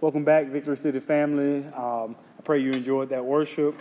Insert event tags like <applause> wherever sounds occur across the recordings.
Welcome back, Victory City family. Um, I pray you enjoyed that worship.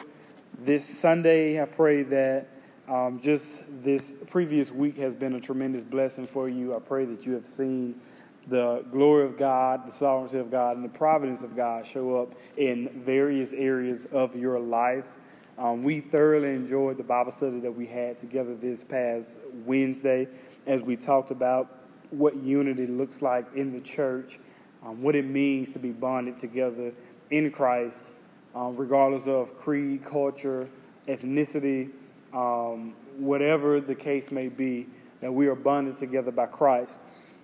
This Sunday, I pray that um, just this previous week has been a tremendous blessing for you. I pray that you have seen the glory of God, the sovereignty of God, and the providence of God show up in various areas of your life. Um, we thoroughly enjoyed the Bible study that we had together this past Wednesday as we talked about what unity looks like in the church um, what it means to be bonded together in Christ, um, regardless of creed, culture, ethnicity, um, whatever the case may be, that we are bonded together by Christ.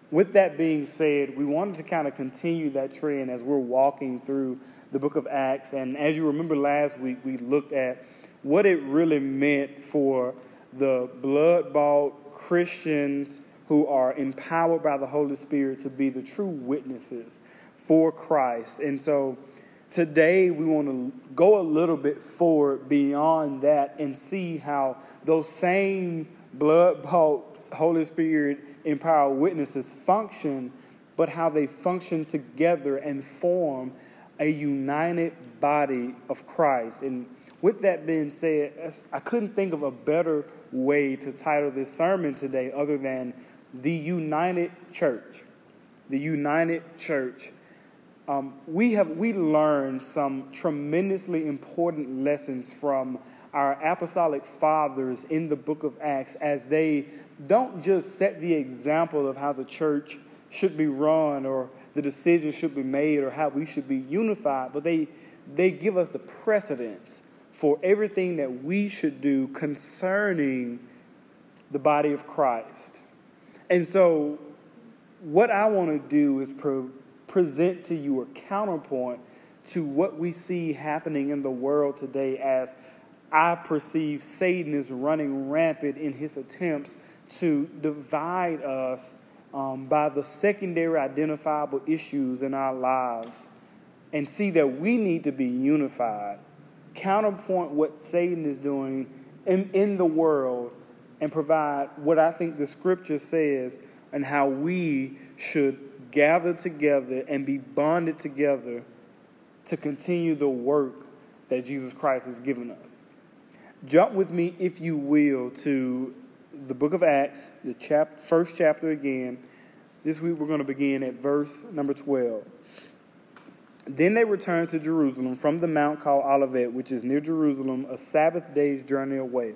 With that being said, we wanted to kind of continue that trend as we're walking through the book of Acts. And as you remember last week, we looked at what it really meant for the blood bought Christians who are empowered by the Holy Spirit to be the true witnesses for Christ. And so today we want to go a little bit forward beyond that and see how those same blood bought Holy Spirit empowered witnesses function, but how they function together and form a united body of Christ. And with that being said, I couldn't think of a better way to title this sermon today other than the United Church. The United Church. Um, we have we learned some tremendously important lessons from our apostolic fathers in the book of Acts as they don't just set the example of how the church should be run or the decisions should be made or how we should be unified, but they they give us the precedence for everything that we should do concerning the body of Christ. And so, what I want to do is pre- present to you a counterpoint to what we see happening in the world today as I perceive Satan is running rampant in his attempts to divide us um, by the secondary identifiable issues in our lives and see that we need to be unified. Counterpoint what Satan is doing in, in the world and provide what I think the scripture says and how we should gather together and be bonded together to continue the work that Jesus Christ has given us. Jump with me, if you will, to the book of Acts, the chap- first chapter again. This week we're going to begin at verse number 12. Then they returned to Jerusalem from the mount called Olivet, which is near Jerusalem, a Sabbath day's journey away.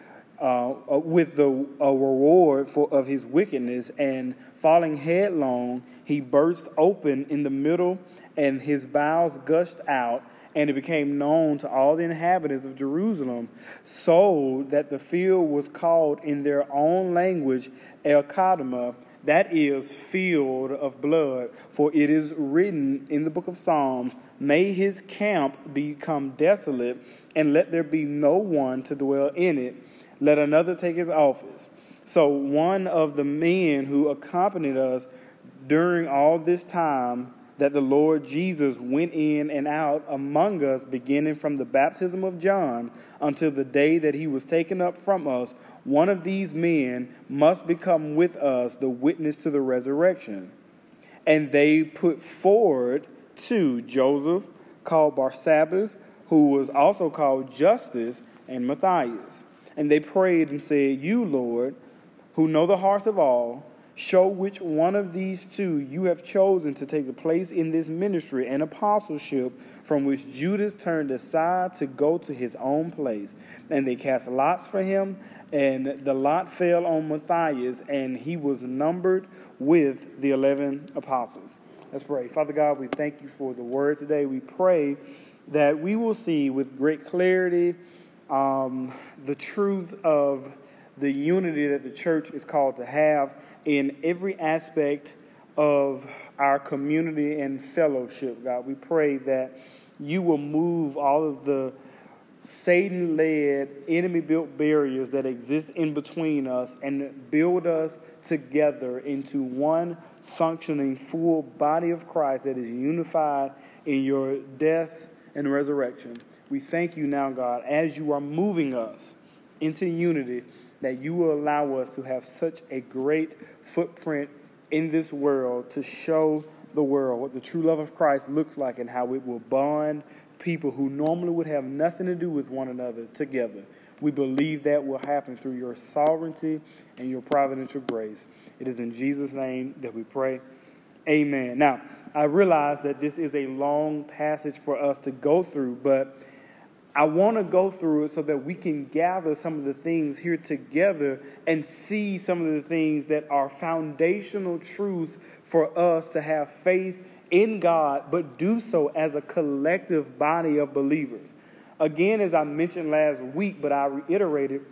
uh, uh, with the reward for, of his wickedness, and falling headlong, he burst open in the middle, and his bowels gushed out, and it became known to all the inhabitants of Jerusalem, so that the field was called in their own language Akeldama, that is, field of blood. For it is written in the book of Psalms, May his camp become desolate, and let there be no one to dwell in it let another take his office. So one of the men who accompanied us during all this time that the Lord Jesus went in and out among us, beginning from the baptism of John until the day that he was taken up from us, one of these men must become with us the witness to the resurrection. And they put forward to Joseph, called Barsabbas, who was also called Justus, and Matthias. And they prayed and said, You, Lord, who know the hearts of all, Show which one of these two you have chosen to take the place in this ministry and apostleship from which Judas turned aside to go to his own place. And they cast lots for him, and the lot fell on Matthias, and he was numbered with the eleven apostles. Let's pray. Father God, we thank you for the word today. We pray that we will see with great clarity um, the truth of the unity that the church is called to have in every aspect of our community and fellowship, God. We pray that you will move all of the Satan led, enemy built barriers that exist in between us and build us together into one functioning, full body of Christ that is unified in your death and resurrection. We thank you now, God, as you are moving us into unity that you will allow us to have such a great footprint in this world to show the world what the true love of Christ looks like and how it will bond people who normally would have nothing to do with one another together. We believe that will happen through your sovereignty and your providential grace. It is in Jesus' name that we pray. Amen. Now, I realize that this is a long passage for us to go through, but I want to go through it so that we can gather some of the things here together and see some of the things that are foundational truths for us to have faith in God, but do so as a collective body of believers. Again, as I mentioned last week, but I reiterated,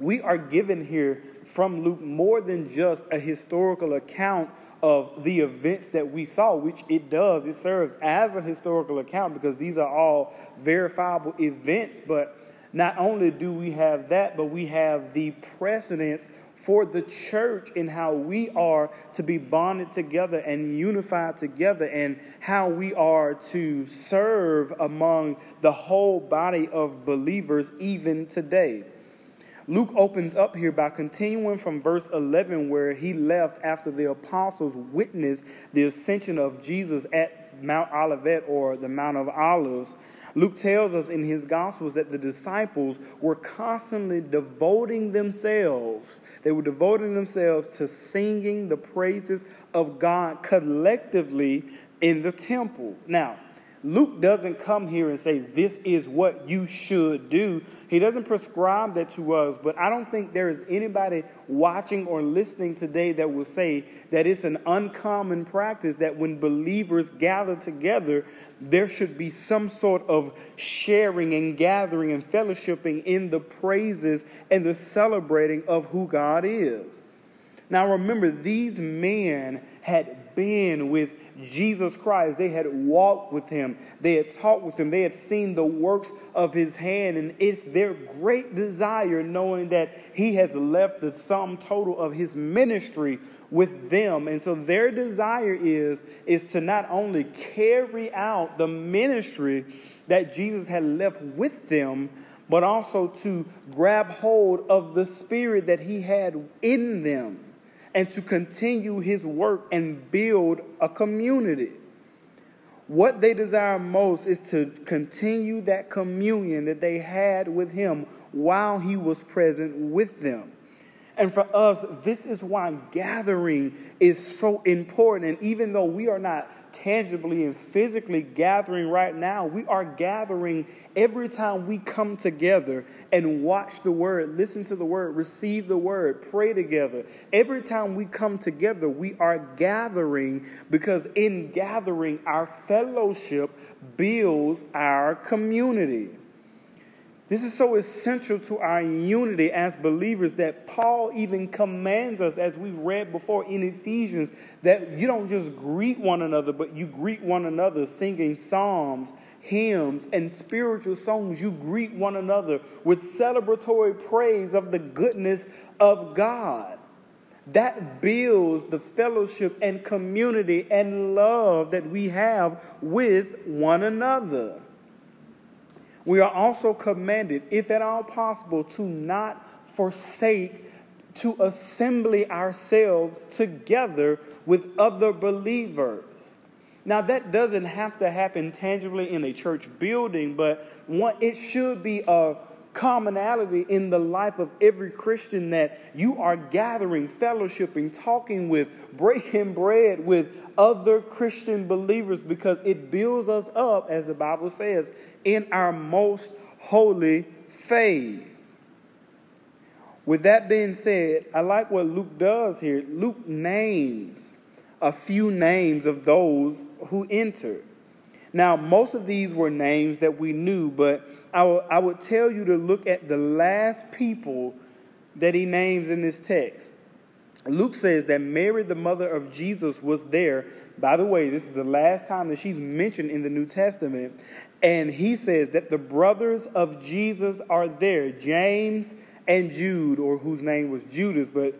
we are given here from Luke more than just a historical account of the events that we saw, which it does. It serves as a historical account because these are all verifiable events. But not only do we have that, but we have the precedence for the church in how we are to be bonded together and unified together, and how we are to serve among the whole body of believers even today. Luke opens up here by continuing from verse 11, where he left after the apostles witnessed the ascension of Jesus at Mount Olivet or the Mount of Olives. Luke tells us in his Gospels that the disciples were constantly devoting themselves. They were devoting themselves to singing the praises of God collectively in the temple. Now, Luke doesn't come here and say, This is what you should do. He doesn't prescribe that to us, but I don't think there is anybody watching or listening today that will say that it's an uncommon practice that when believers gather together, there should be some sort of sharing and gathering and fellowshipping in the praises and the celebrating of who God is. Now remember, these men had been with Jesus Christ. They had walked with him, they had talked with him, they had seen the works of his hand, and it's their great desire knowing that he has left the sum total of his ministry with them. And so their desire is, is to not only carry out the ministry that Jesus had left with them, but also to grab hold of the spirit that he had in them and to continue his work and build a community. What they desire most is to continue that communion that they had with him while he was present with them. And for us, this is why gathering is so important. And even though we are not tangibly and physically gathering right now, we are gathering every time we come together and watch the word, listen to the word, receive the word, pray together. Every time we come together, we are gathering because in gathering, our fellowship builds our community. This is so essential to our unity as believers that Paul even commands us, as we've read before in Ephesians, that you don't just greet one another, but you greet one another singing psalms, hymns, and spiritual songs. You greet one another with celebratory praise of the goodness of God. That builds the fellowship and community and love that we have with one another. We are also commanded, if at all possible, to not forsake to assembly ourselves together with other believers. Now, that doesn't have to happen tangibly in a church building, but one, it should be a commonality in the life of every Christian that you are gathering, fellowshipping, talking with, breaking bread with other Christian believers because it builds us up, as the Bible says, in our most holy faith. With that being said, I like what Luke does here. Luke names a few names of those who entered. Now, most of these were names that we knew, but I, would tell you to look at the last people that he names in this text. Luke says that Mary, the mother of Jesus, was there. By the way, this is the last time that she's mentioned in the New Testament. And he says that the brothers of Jesus are there James and Jude, or whose name was Judas, but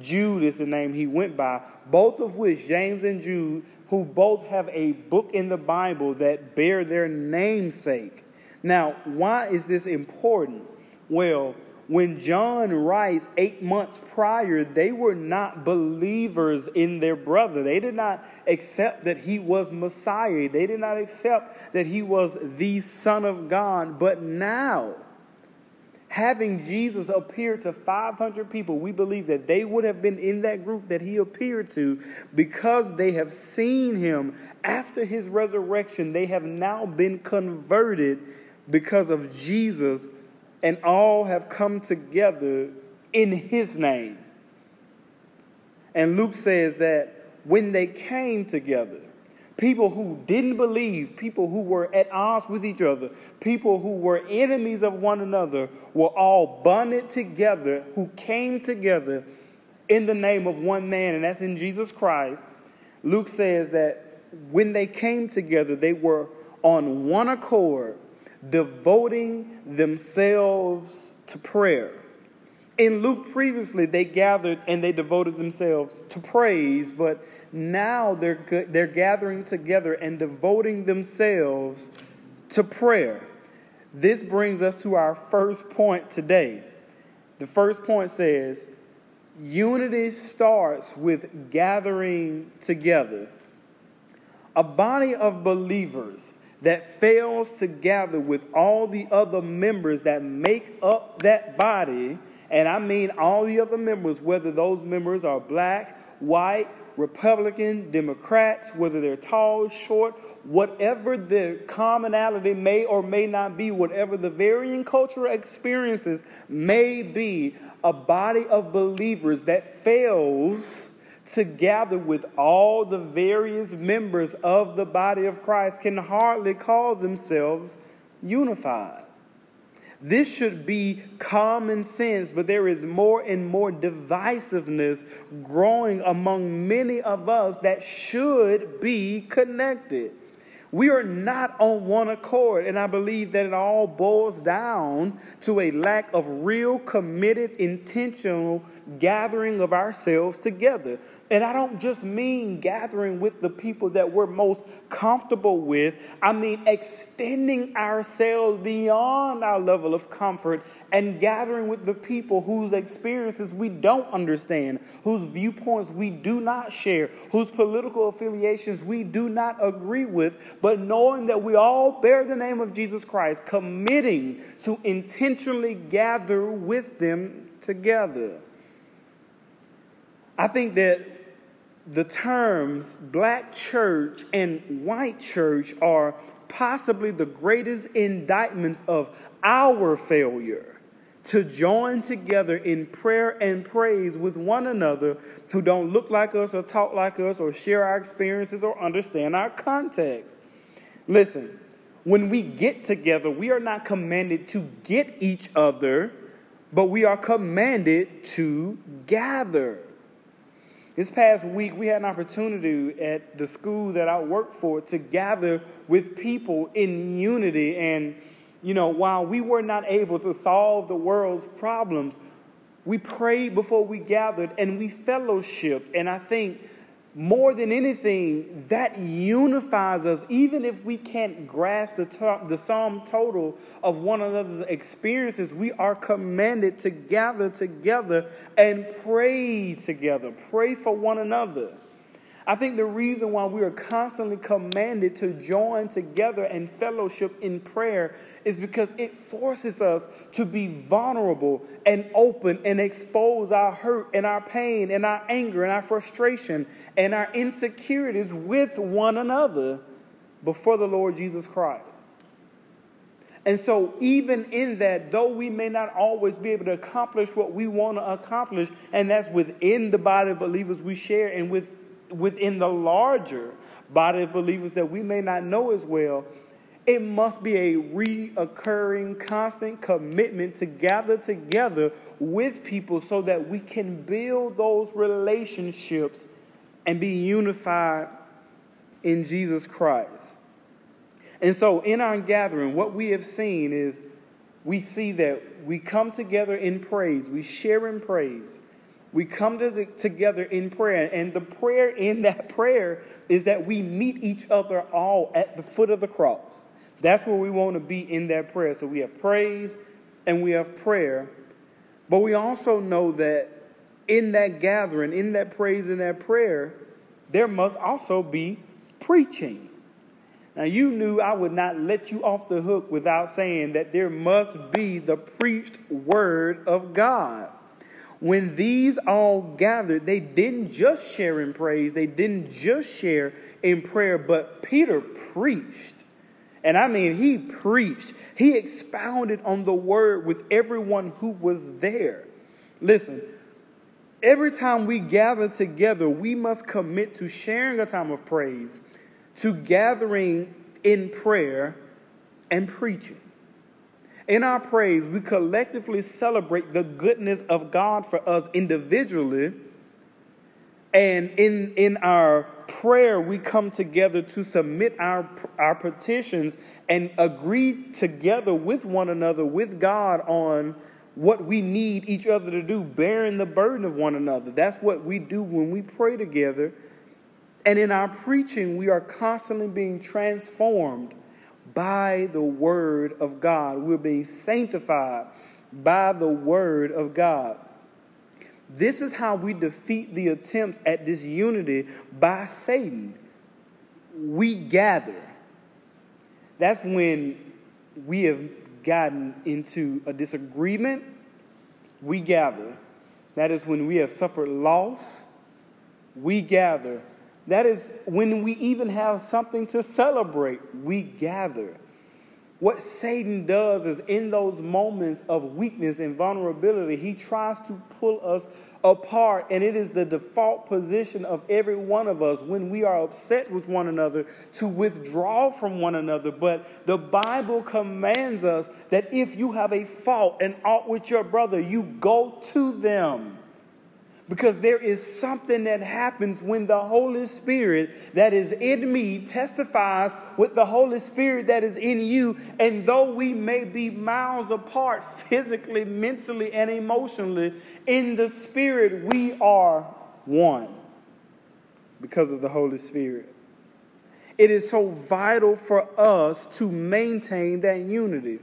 Jude is the name he went by, both of which, James and Jude, who both have a book in the Bible that bear their namesake. Now, why is this important? Well, when John writes eight months prior, they were not believers in their brother. They did not accept that he was Messiah. They did not accept that he was the Son of God. But now, having Jesus appear to 500 people, we believe that they would have been in that group that he appeared to because they have seen him after his resurrection. They have now been converted because of Jesus, and all have come together in his name. And Luke says that when they came together, people who didn't believe, people who were at odds with each other, people who were enemies of one another, were all bonded together, who came together in the name of one man, and that's in Jesus Christ. Luke says that when they came together, they were on one accord, devoting themselves to prayer. In Luke, previously, they gathered and they devoted themselves to praise, but now they're, they're gathering together and devoting themselves to prayer. This brings us to our first point today. The first point says, Unity starts with gathering together. A body of believers that fails to gather with all the other members that make up that body and I mean all the other members, whether those members are black, white, Republican, Democrats, whether they're tall, short, whatever the commonality may or may not be, whatever the varying cultural experiences may be, a body of believers that fails to gather with all the various members of the body of Christ can hardly call themselves unified. This should be common sense, but there is more and more divisiveness growing among many of us that should be connected. We are not on one accord, and I believe that it all boils down to a lack of real, committed, intentional gathering of ourselves together. And I don't just mean gathering with the people that we're most comfortable with, I mean extending ourselves beyond our level of comfort and gathering with the people whose experiences we don't understand, whose viewpoints we do not share, whose political affiliations we do not agree with, but knowing that we all bear the name of Jesus Christ, committing to intentionally gather with them together. I think that the terms black church and white church are possibly the greatest indictments of our failure to join together in prayer and praise with one another who don't look like us or talk like us or share our experiences or understand our context. Listen, when we get together, we are not commanded to get each other, but we are commanded to gather. This past week, we had an opportunity at the school that I work for to gather with people in unity. And, you know, while we were not able to solve the world's problems, we prayed before we gathered and we fellowshipped. And I think more than anything, that unifies us, even if we can't grasp the, the sum total of one another's experiences. We are commanded to gather together and pray together, pray for one another. I think the reason why we are constantly commanded to join together and fellowship in prayer is because it forces us to be vulnerable and open and expose our hurt and our pain and our anger and our frustration and our insecurities with one another before the Lord Jesus Christ. And so, even in that, though we may not always be able to accomplish what we want to accomplish, and that's within the body of believers we share and with, within the larger body of believers that we may not know as well, it must be a reoccurring, constant commitment to gather together with people so that we can build those relationships and be unified in Jesus Christ. And so, in our gathering, what we have seen is we see that we come together in praise, we share in praise. We come to the, together in prayer, and the prayer in that prayer is that we meet each other all at the foot of the cross. That's where we want to be in that prayer. So we have praise and we have prayer, but we also know that in that gathering, in that praise and that prayer, there must also be preaching. Now, you knew I would not let you off the hook without saying that there must be the preached word of God. When these all gathered, they didn't just share in praise, they didn't just share in prayer, but Peter preached. And I mean, he preached, he expounded on the word with everyone who was there. Listen, every time we gather together, we must commit to sharing a time of praise to gathering in prayer and preaching. In our praise, we collectively celebrate the goodness of God for us individually. And in, in our prayer, we come together to submit our, our petitions and agree together with one another, with God, on what we need each other to do, bearing the burden of one another. That's what we do when we pray together and in our preaching, we are constantly being transformed by the Word of God. We're being sanctified by the Word of God. This is how we defeat the attempts at disunity by Satan. We gather. That's when we have gotten into a disagreement. We gather. That is when we have suffered loss. We gather that is when we even have something to celebrate, we gather. What Satan does is in those moments of weakness and vulnerability, he tries to pull us apart. And it is the default position of every one of us when we are upset with one another to withdraw from one another. But the Bible commands us that if you have a fault and ought with your brother, you go to them. Because there is something that happens when the Holy Spirit that is in me testifies with the Holy Spirit that is in you. And though we may be miles apart physically, mentally, and emotionally, in the Spirit, we are one because of the Holy Spirit. It is so vital for us to maintain that unity.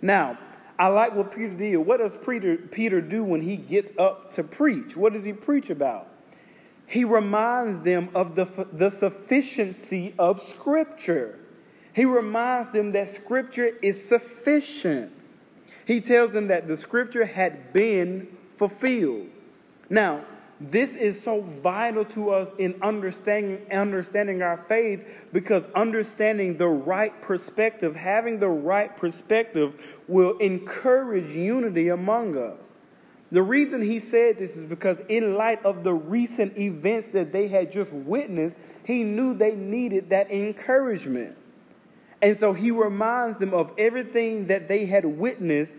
Now, I like what Peter did. What does Peter, Peter do when he gets up to preach? What does he preach about? He reminds them of the, the sufficiency of Scripture. He reminds them that Scripture is sufficient. He tells them that the Scripture had been fulfilled. Now, this is so vital to us in understanding, understanding our faith because understanding the right perspective, having the right perspective, will encourage unity among us. The reason he said this is because, in light of the recent events that they had just witnessed, he knew they needed that encouragement. And so he reminds them of everything that they had witnessed.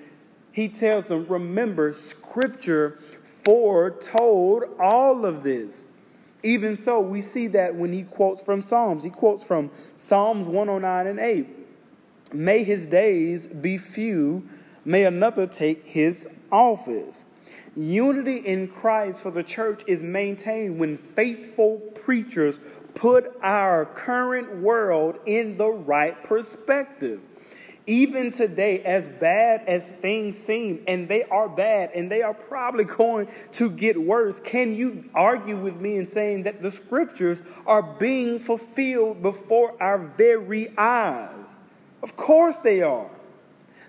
He tells them, Remember, Scripture foretold all of this. Even so, we see that when he quotes from Psalms, he quotes from Psalms 109 and 8. May his days be few, may another take his office. Unity in Christ for the church is maintained when faithful preachers put our current world in the right perspective. Even today, as bad as things seem, and they are bad, and they are probably going to get worse, can you argue with me in saying that the scriptures are being fulfilled before our very eyes? Of course they are.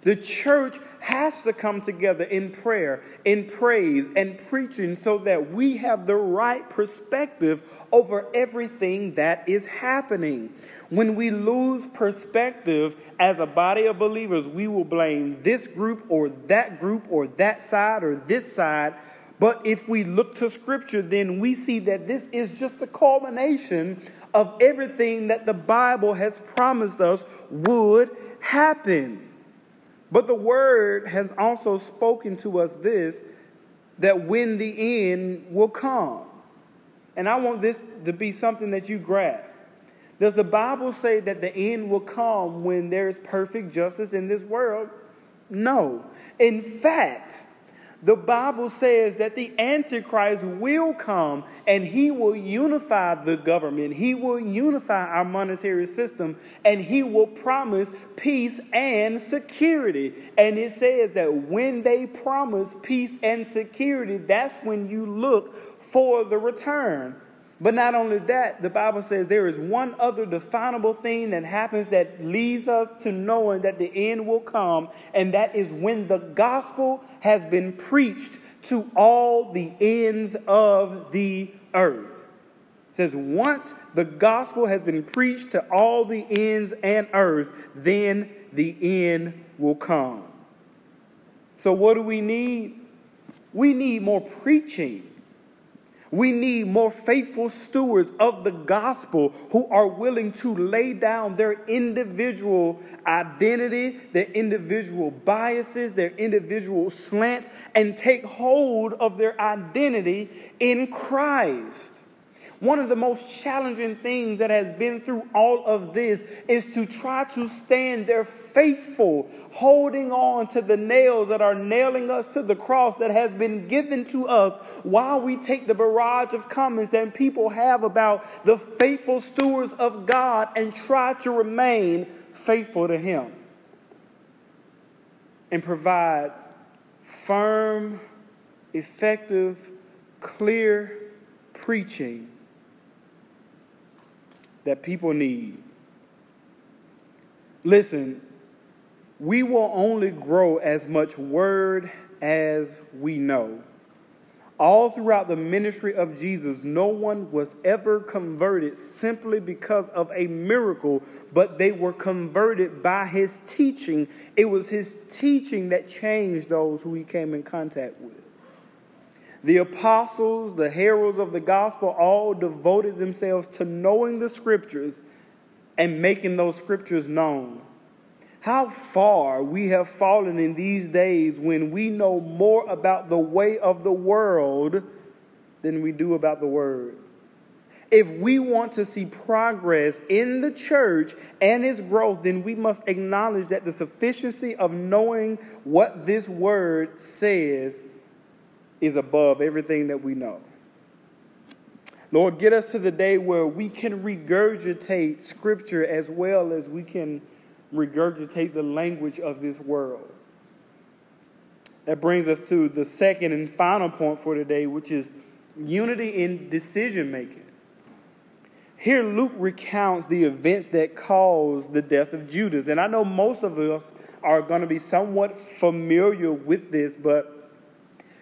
The church has to come together in prayer, in praise, and preaching so that we have the right perspective over everything that is happening. When we lose perspective as a body of believers, we will blame this group or that group or that side or this side. But if we look to Scripture, then we see that this is just the culmination of everything that the Bible has promised us would happen. But the word has also spoken to us this that when the end will come. And I want this to be something that you grasp. Does the Bible say that the end will come when there is perfect justice in this world? No. In fact, the Bible says that the Antichrist will come and he will unify the government. He will unify our monetary system and he will promise peace and security. And it says that when they promise peace and security, that's when you look for the return but not only that, the Bible says there is one other definable thing that happens that leads us to knowing that the end will come, and that is when the gospel has been preached to all the ends of the earth. It says, once the gospel has been preached to all the ends and earth, then the end will come. So, what do we need? We need more preaching. We need more faithful stewards of the gospel who are willing to lay down their individual identity, their individual biases, their individual slants, and take hold of their identity in Christ. One of the most challenging things that has been through all of this is to try to stand there faithful, holding on to the nails that are nailing us to the cross that has been given to us while we take the barrage of comments that people have about the faithful stewards of God and try to remain faithful to Him and provide firm, effective, clear preaching that people need. Listen, we will only grow as much word as we know. All throughout the ministry of Jesus, no one was ever converted simply because of a miracle, but they were converted by his teaching. It was his teaching that changed those who he came in contact with. The apostles, the heralds of the gospel, all devoted themselves to knowing the scriptures and making those scriptures known. How far we have fallen in these days when we know more about the way of the world than we do about the word. If we want to see progress in the church and its growth, then we must acknowledge that the sufficiency of knowing what this word says is above everything that we know. Lord, get us to the day where we can regurgitate Scripture as well as we can regurgitate the language of this world. That brings us to the second and final point for today, which is unity in decision making. Here, Luke recounts the events that caused the death of Judas. And I know most of us are going to be somewhat familiar with this, but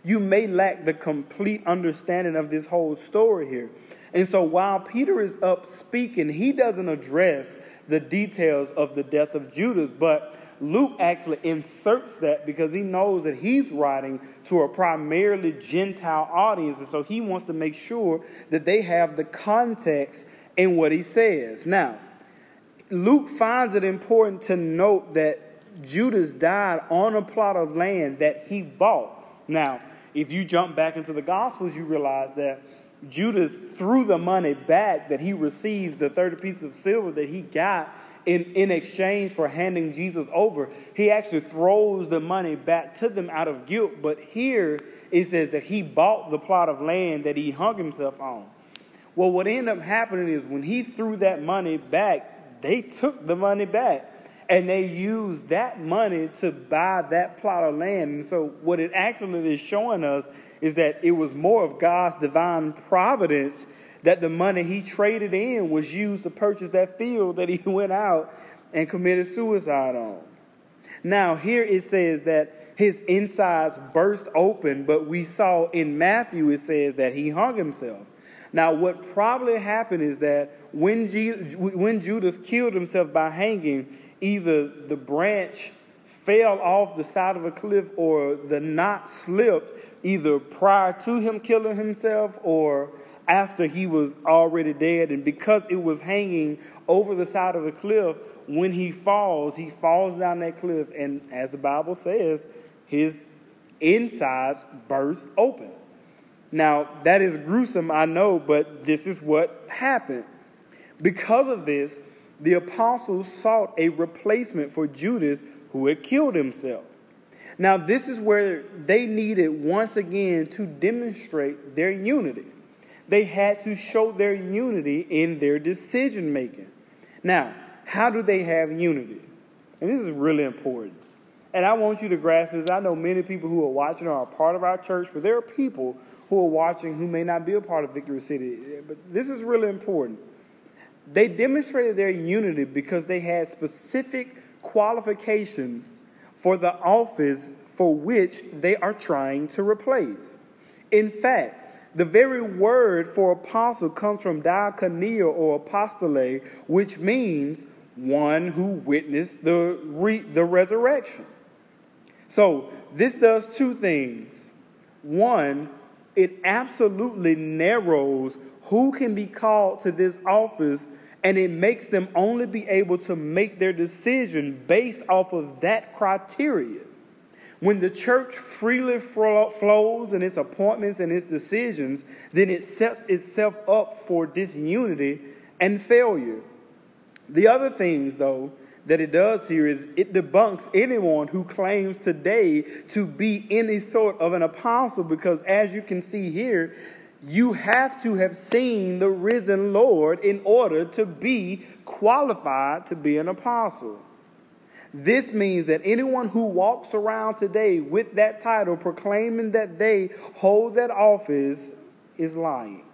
you may lack the complete understanding of this whole story here. And so while Peter is up speaking, he doesn't address the details of the death of Judas, but Luke actually inserts that because he knows that he's writing to a primarily Gentile audience. And so he wants to make sure that they have the context in what he says. Now, Luke finds it important to note that Judas died on a plot of land that he bought. Now, if you jump back into the Gospels, you realize that Judas threw the money back that he received, the 30 pieces of silver that he got in, in exchange for handing Jesus over. He actually throws the money back to them out of guilt. But here it says that he bought the plot of land that he hung himself on. Well, what ended up happening is when he threw that money back, they took the money back. And they used that money to buy that plot of land. And so, what it actually is showing us is that it was more of God's divine providence that the money he traded in was used to purchase that field that he <laughs> went out and committed suicide on. Now, here it says that his insides burst open, but we saw in Matthew it says that he hung himself. Now, what probably happened is that when, when Judas killed himself by hanging, either the branch fell off the side of a cliff or the knot slipped either prior to him killing himself or after he was already dead. And because it was hanging over the side of the cliff, when he falls, he falls down that cliff, and as the Bible says, his insides burst open. Now, that is gruesome, I know, but this is what happened. Because of this, the apostles sought a replacement for Judas who had killed himself. Now, this is where they needed once again to demonstrate their unity. They had to show their unity in their decision making. Now, how do they have unity? And this is really important. And I want you to grasp this. I know many people who are watching are a part of our church, but there are people who are watching who may not be a part of Victory City. But this is really important. They demonstrated their unity because they had specific qualifications for the office for which they are trying to replace. In fact, the very word for apostle comes from diakonia or apostole, which means one who witnessed the, re- the resurrection. So this does two things. One, it absolutely narrows who can be called to this office, and it makes them only be able to make their decision based off of that criteria. When the church freely flows in its appointments and its decisions, then it sets itself up for disunity and failure. The other things, though, that it does here is it debunks anyone who claims today to be any sort of an apostle because, as you can see here, you have to have seen the risen Lord in order to be qualified to be an apostle. This means that anyone who walks around today with that title, proclaiming that they hold that office, is lying.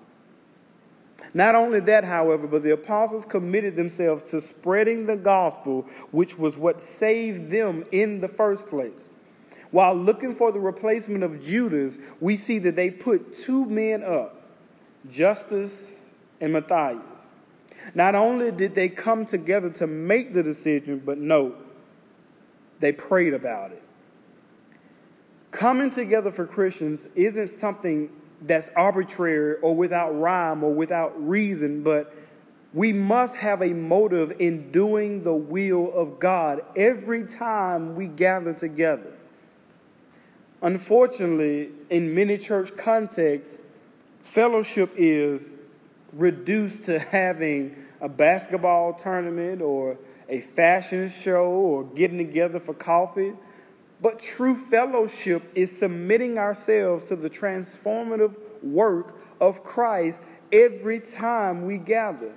Not only that, however, but the apostles committed themselves to spreading the gospel, which was what saved them in the first place. While looking for the replacement of Judas, we see that they put two men up Justus and Matthias. Not only did they come together to make the decision, but note, they prayed about it. Coming together for Christians isn't something that's arbitrary or without rhyme or without reason, but we must have a motive in doing the will of God every time we gather together. Unfortunately, in many church contexts, fellowship is reduced to having a basketball tournament or a fashion show or getting together for coffee but true fellowship is submitting ourselves to the transformative work of Christ every time we gather.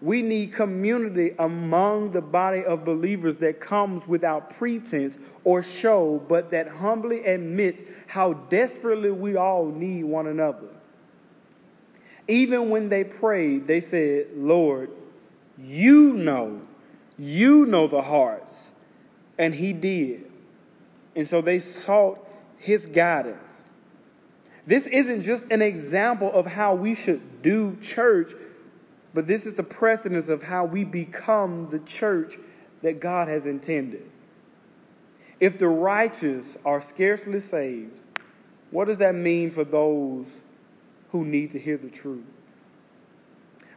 We need community among the body of believers that comes without pretense or show, but that humbly admits how desperately we all need one another. Even when they prayed, they said, Lord, you know, you know the hearts. And He did. And so they sought his guidance. This isn't just an example of how we should do church, but this is the precedence of how we become the church that God has intended. If the righteous are scarcely saved, what does that mean for those who need to hear the truth?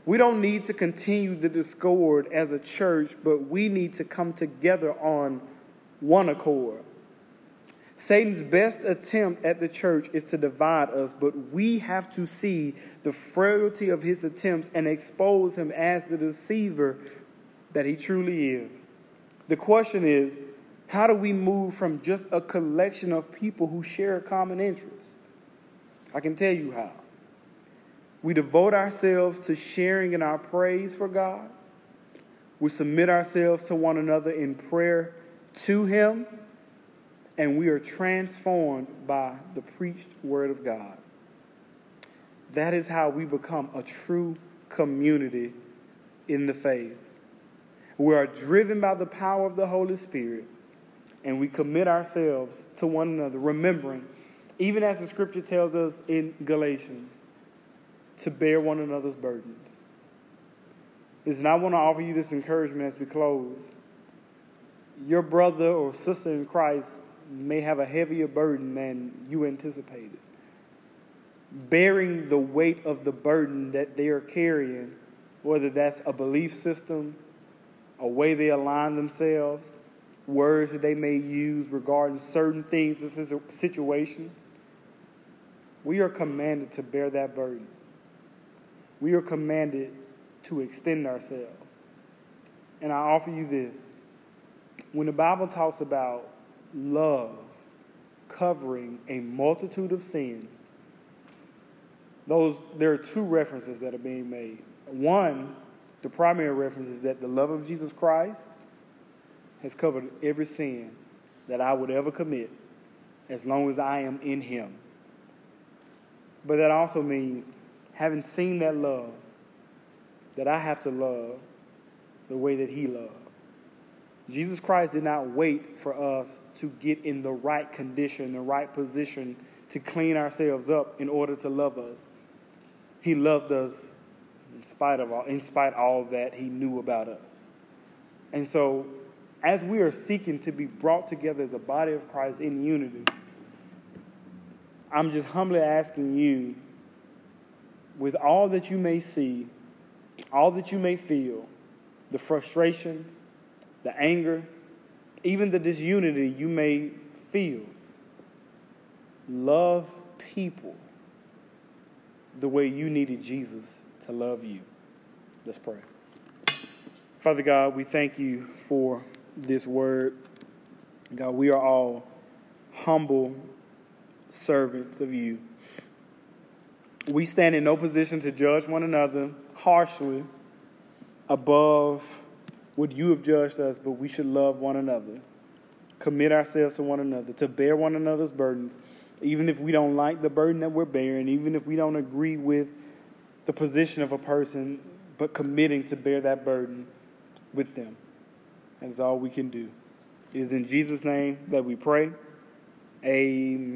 We don't need to continue the discord as a church, but we need to come together on one accord. Satan's best attempt at the church is to divide us, but we have to see the frailty of his attempts and expose him as the deceiver that he truly is. The question is how do we move from just a collection of people who share a common interest? I can tell you how. We devote ourselves to sharing in our praise for God. We submit ourselves to one another in prayer to Him, and we are transformed by the preached Word of God. That is how we become a true community in the faith. We are driven by the power of the Holy Spirit, and we commit ourselves to one another, remembering, even as the scripture tells us in Galatians, to bear one another's burdens. Listen, I want to offer you this encouragement as we close. Your brother or sister in Christ may have a heavier burden than you anticipated. Bearing the weight of the burden that they are carrying, whether that's a belief system, a way they align themselves, words that they may use regarding certain things and situations, we are commanded to bear that burden. We are commanded to extend ourselves. And I offer you this. When the Bible talks about love covering a multitude of sins, those there are two references that are being made. One, the primary reference is that the love of Jesus Christ has covered every sin that I would ever commit as long as I am in him. But that also means having seen that love, that I have to love the way that He loved. Jesus Christ did not wait for us to get in the right condition, the right position to clean ourselves up in order to love us. He loved us in spite of all, in spite of all that He knew about us. And so, as we are seeking to be brought together as a body of Christ in unity, I'm just humbly asking you, with all that you may see, all that you may feel, the frustration, the anger, even the disunity you may feel, love people the way you needed Jesus to love you. Let's pray. Father God, we thank you for this word. God, we are all humble servants of you. We stand in no position to judge one another harshly above what you have judged us, but we should love one another, commit ourselves to one another, to bear one another's burdens, even if we don't like the burden that we're bearing, even if we don't agree with the position of a person, but committing to bear that burden with them. That is all we can do. It is in Jesus' name that we pray. Amen.